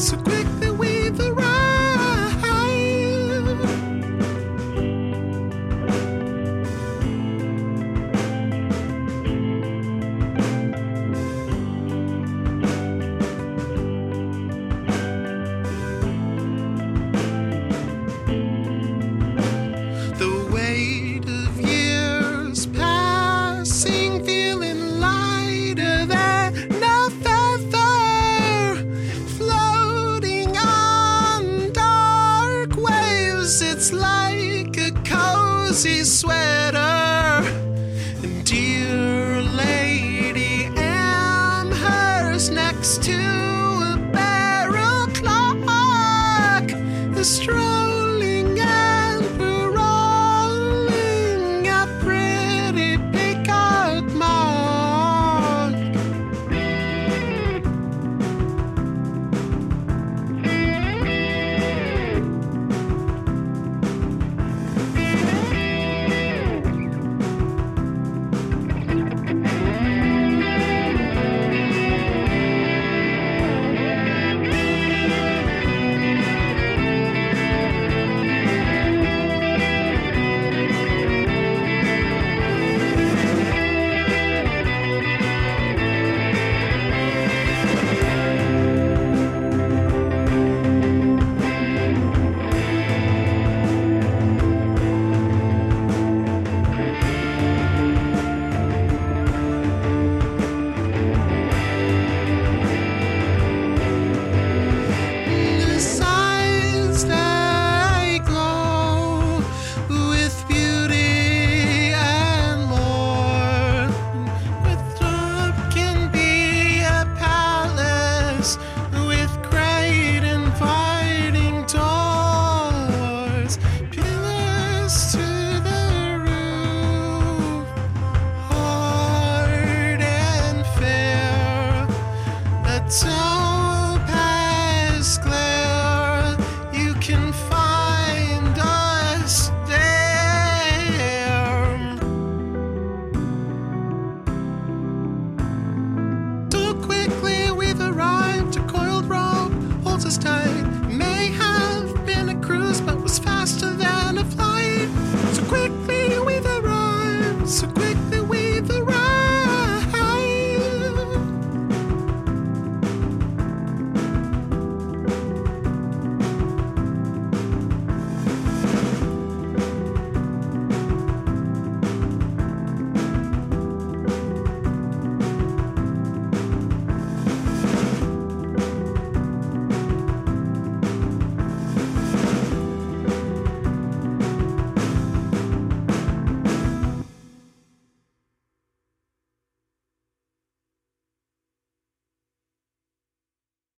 So. It's like a cozy sweater. And dear lady Amherst next to Christmas. this time.